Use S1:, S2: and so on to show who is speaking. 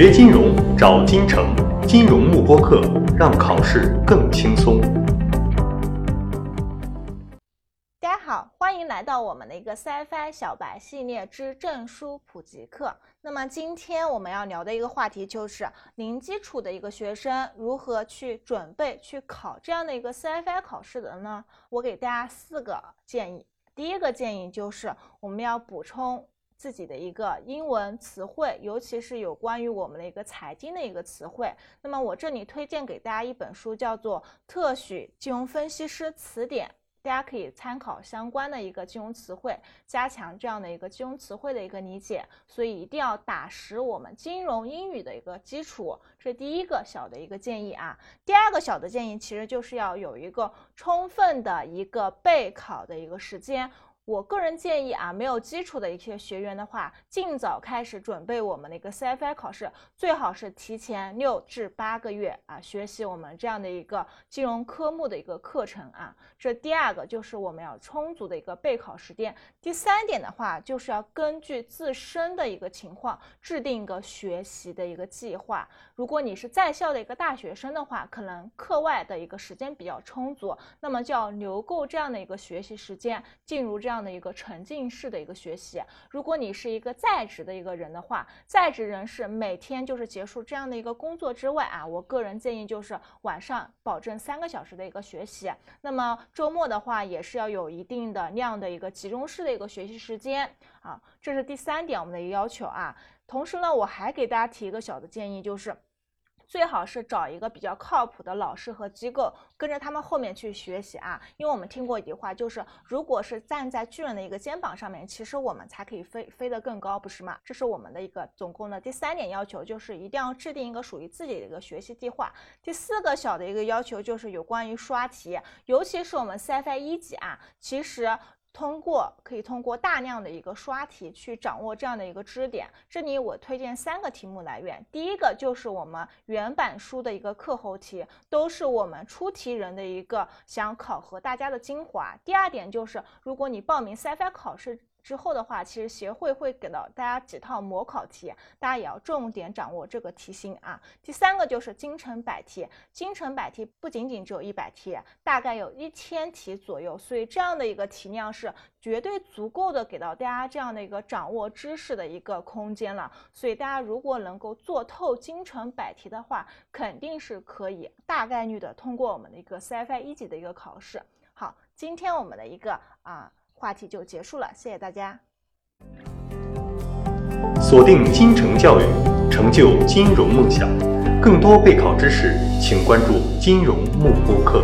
S1: 学金融找金城，金融慕播课，让考试更轻松。
S2: 大家好，欢迎来到我们的一个 CFI 小白系列之证书普及课。那么今天我们要聊的一个话题就是零基础的一个学生如何去准备去考这样的一个 CFI 考试的呢？我给大家四个建议。第一个建议就是我们要补充。自己的一个英文词汇，尤其是有关于我们的一个财经的一个词汇。那么我这里推荐给大家一本书，叫做《特许金融分析师词典》，大家可以参考相关的一个金融词汇，加强这样的一个金融词汇的一个理解。所以一定要打实我们金融英语的一个基础，这第一个小的一个建议啊。第二个小的建议，其实就是要有一个充分的一个备考的一个时间。我个人建议啊，没有基础的一些学员的话，尽早开始准备我们的一个 CFI 考试，最好是提前六至八个月啊，学习我们这样的一个金融科目的一个课程啊。这第二个就是我们要充足的一个备考时间。第三点的话，就是要根据自身的一个情况制定一个学习的一个计划。如果你是在校的一个大学生的话，可能课外的一个时间比较充足，那么就要留够这样的一个学习时间，进入这样。样的一个沉浸式的一个学习。如果你是一个在职的一个人的话，在职人士每天就是结束这样的一个工作之外啊，我个人建议就是晚上保证三个小时的一个学习。那么周末的话，也是要有一定的量的一个集中式的一个学习时间啊。这是第三点我们的一个要求啊。同时呢，我还给大家提一个小的建议，就是。最好是找一个比较靠谱的老师和机构，跟着他们后面去学习啊。因为我们听过一句话，就是如果是站在巨人的一个肩膀上面，其实我们才可以飞飞得更高，不是吗？这是我们的一个总共的第三点要求，就是一定要制定一个属于自己的一个学习计划。第四个小的一个要求就是有关于刷题，尤其是我们 CFI 一级啊，其实。通过可以通过大量的一个刷题去掌握这样的一个知识点。这里我推荐三个题目来源，第一个就是我们原版书的一个课后题，都是我们出题人的一个想考核大家的精华。第二点就是，如果你报名 CFA 考试。之后的话，其实协会会给到大家几套模考题，大家也要重点掌握这个题型啊。第三个就是京城百题，京城百题不仅仅只有一百题，大概有一千题左右，所以这样的一个题量是绝对足够的，给到大家这样的一个掌握知识的一个空间了。所以大家如果能够做透京城百题的话，肯定是可以大概率的通过我们的一个 CFI 一级的一个考试。好，今天我们的一个啊。话题就结束了，谢谢大家。
S1: 锁定金城教育，成就金融梦想。更多备考知识，请关注金融幕布课。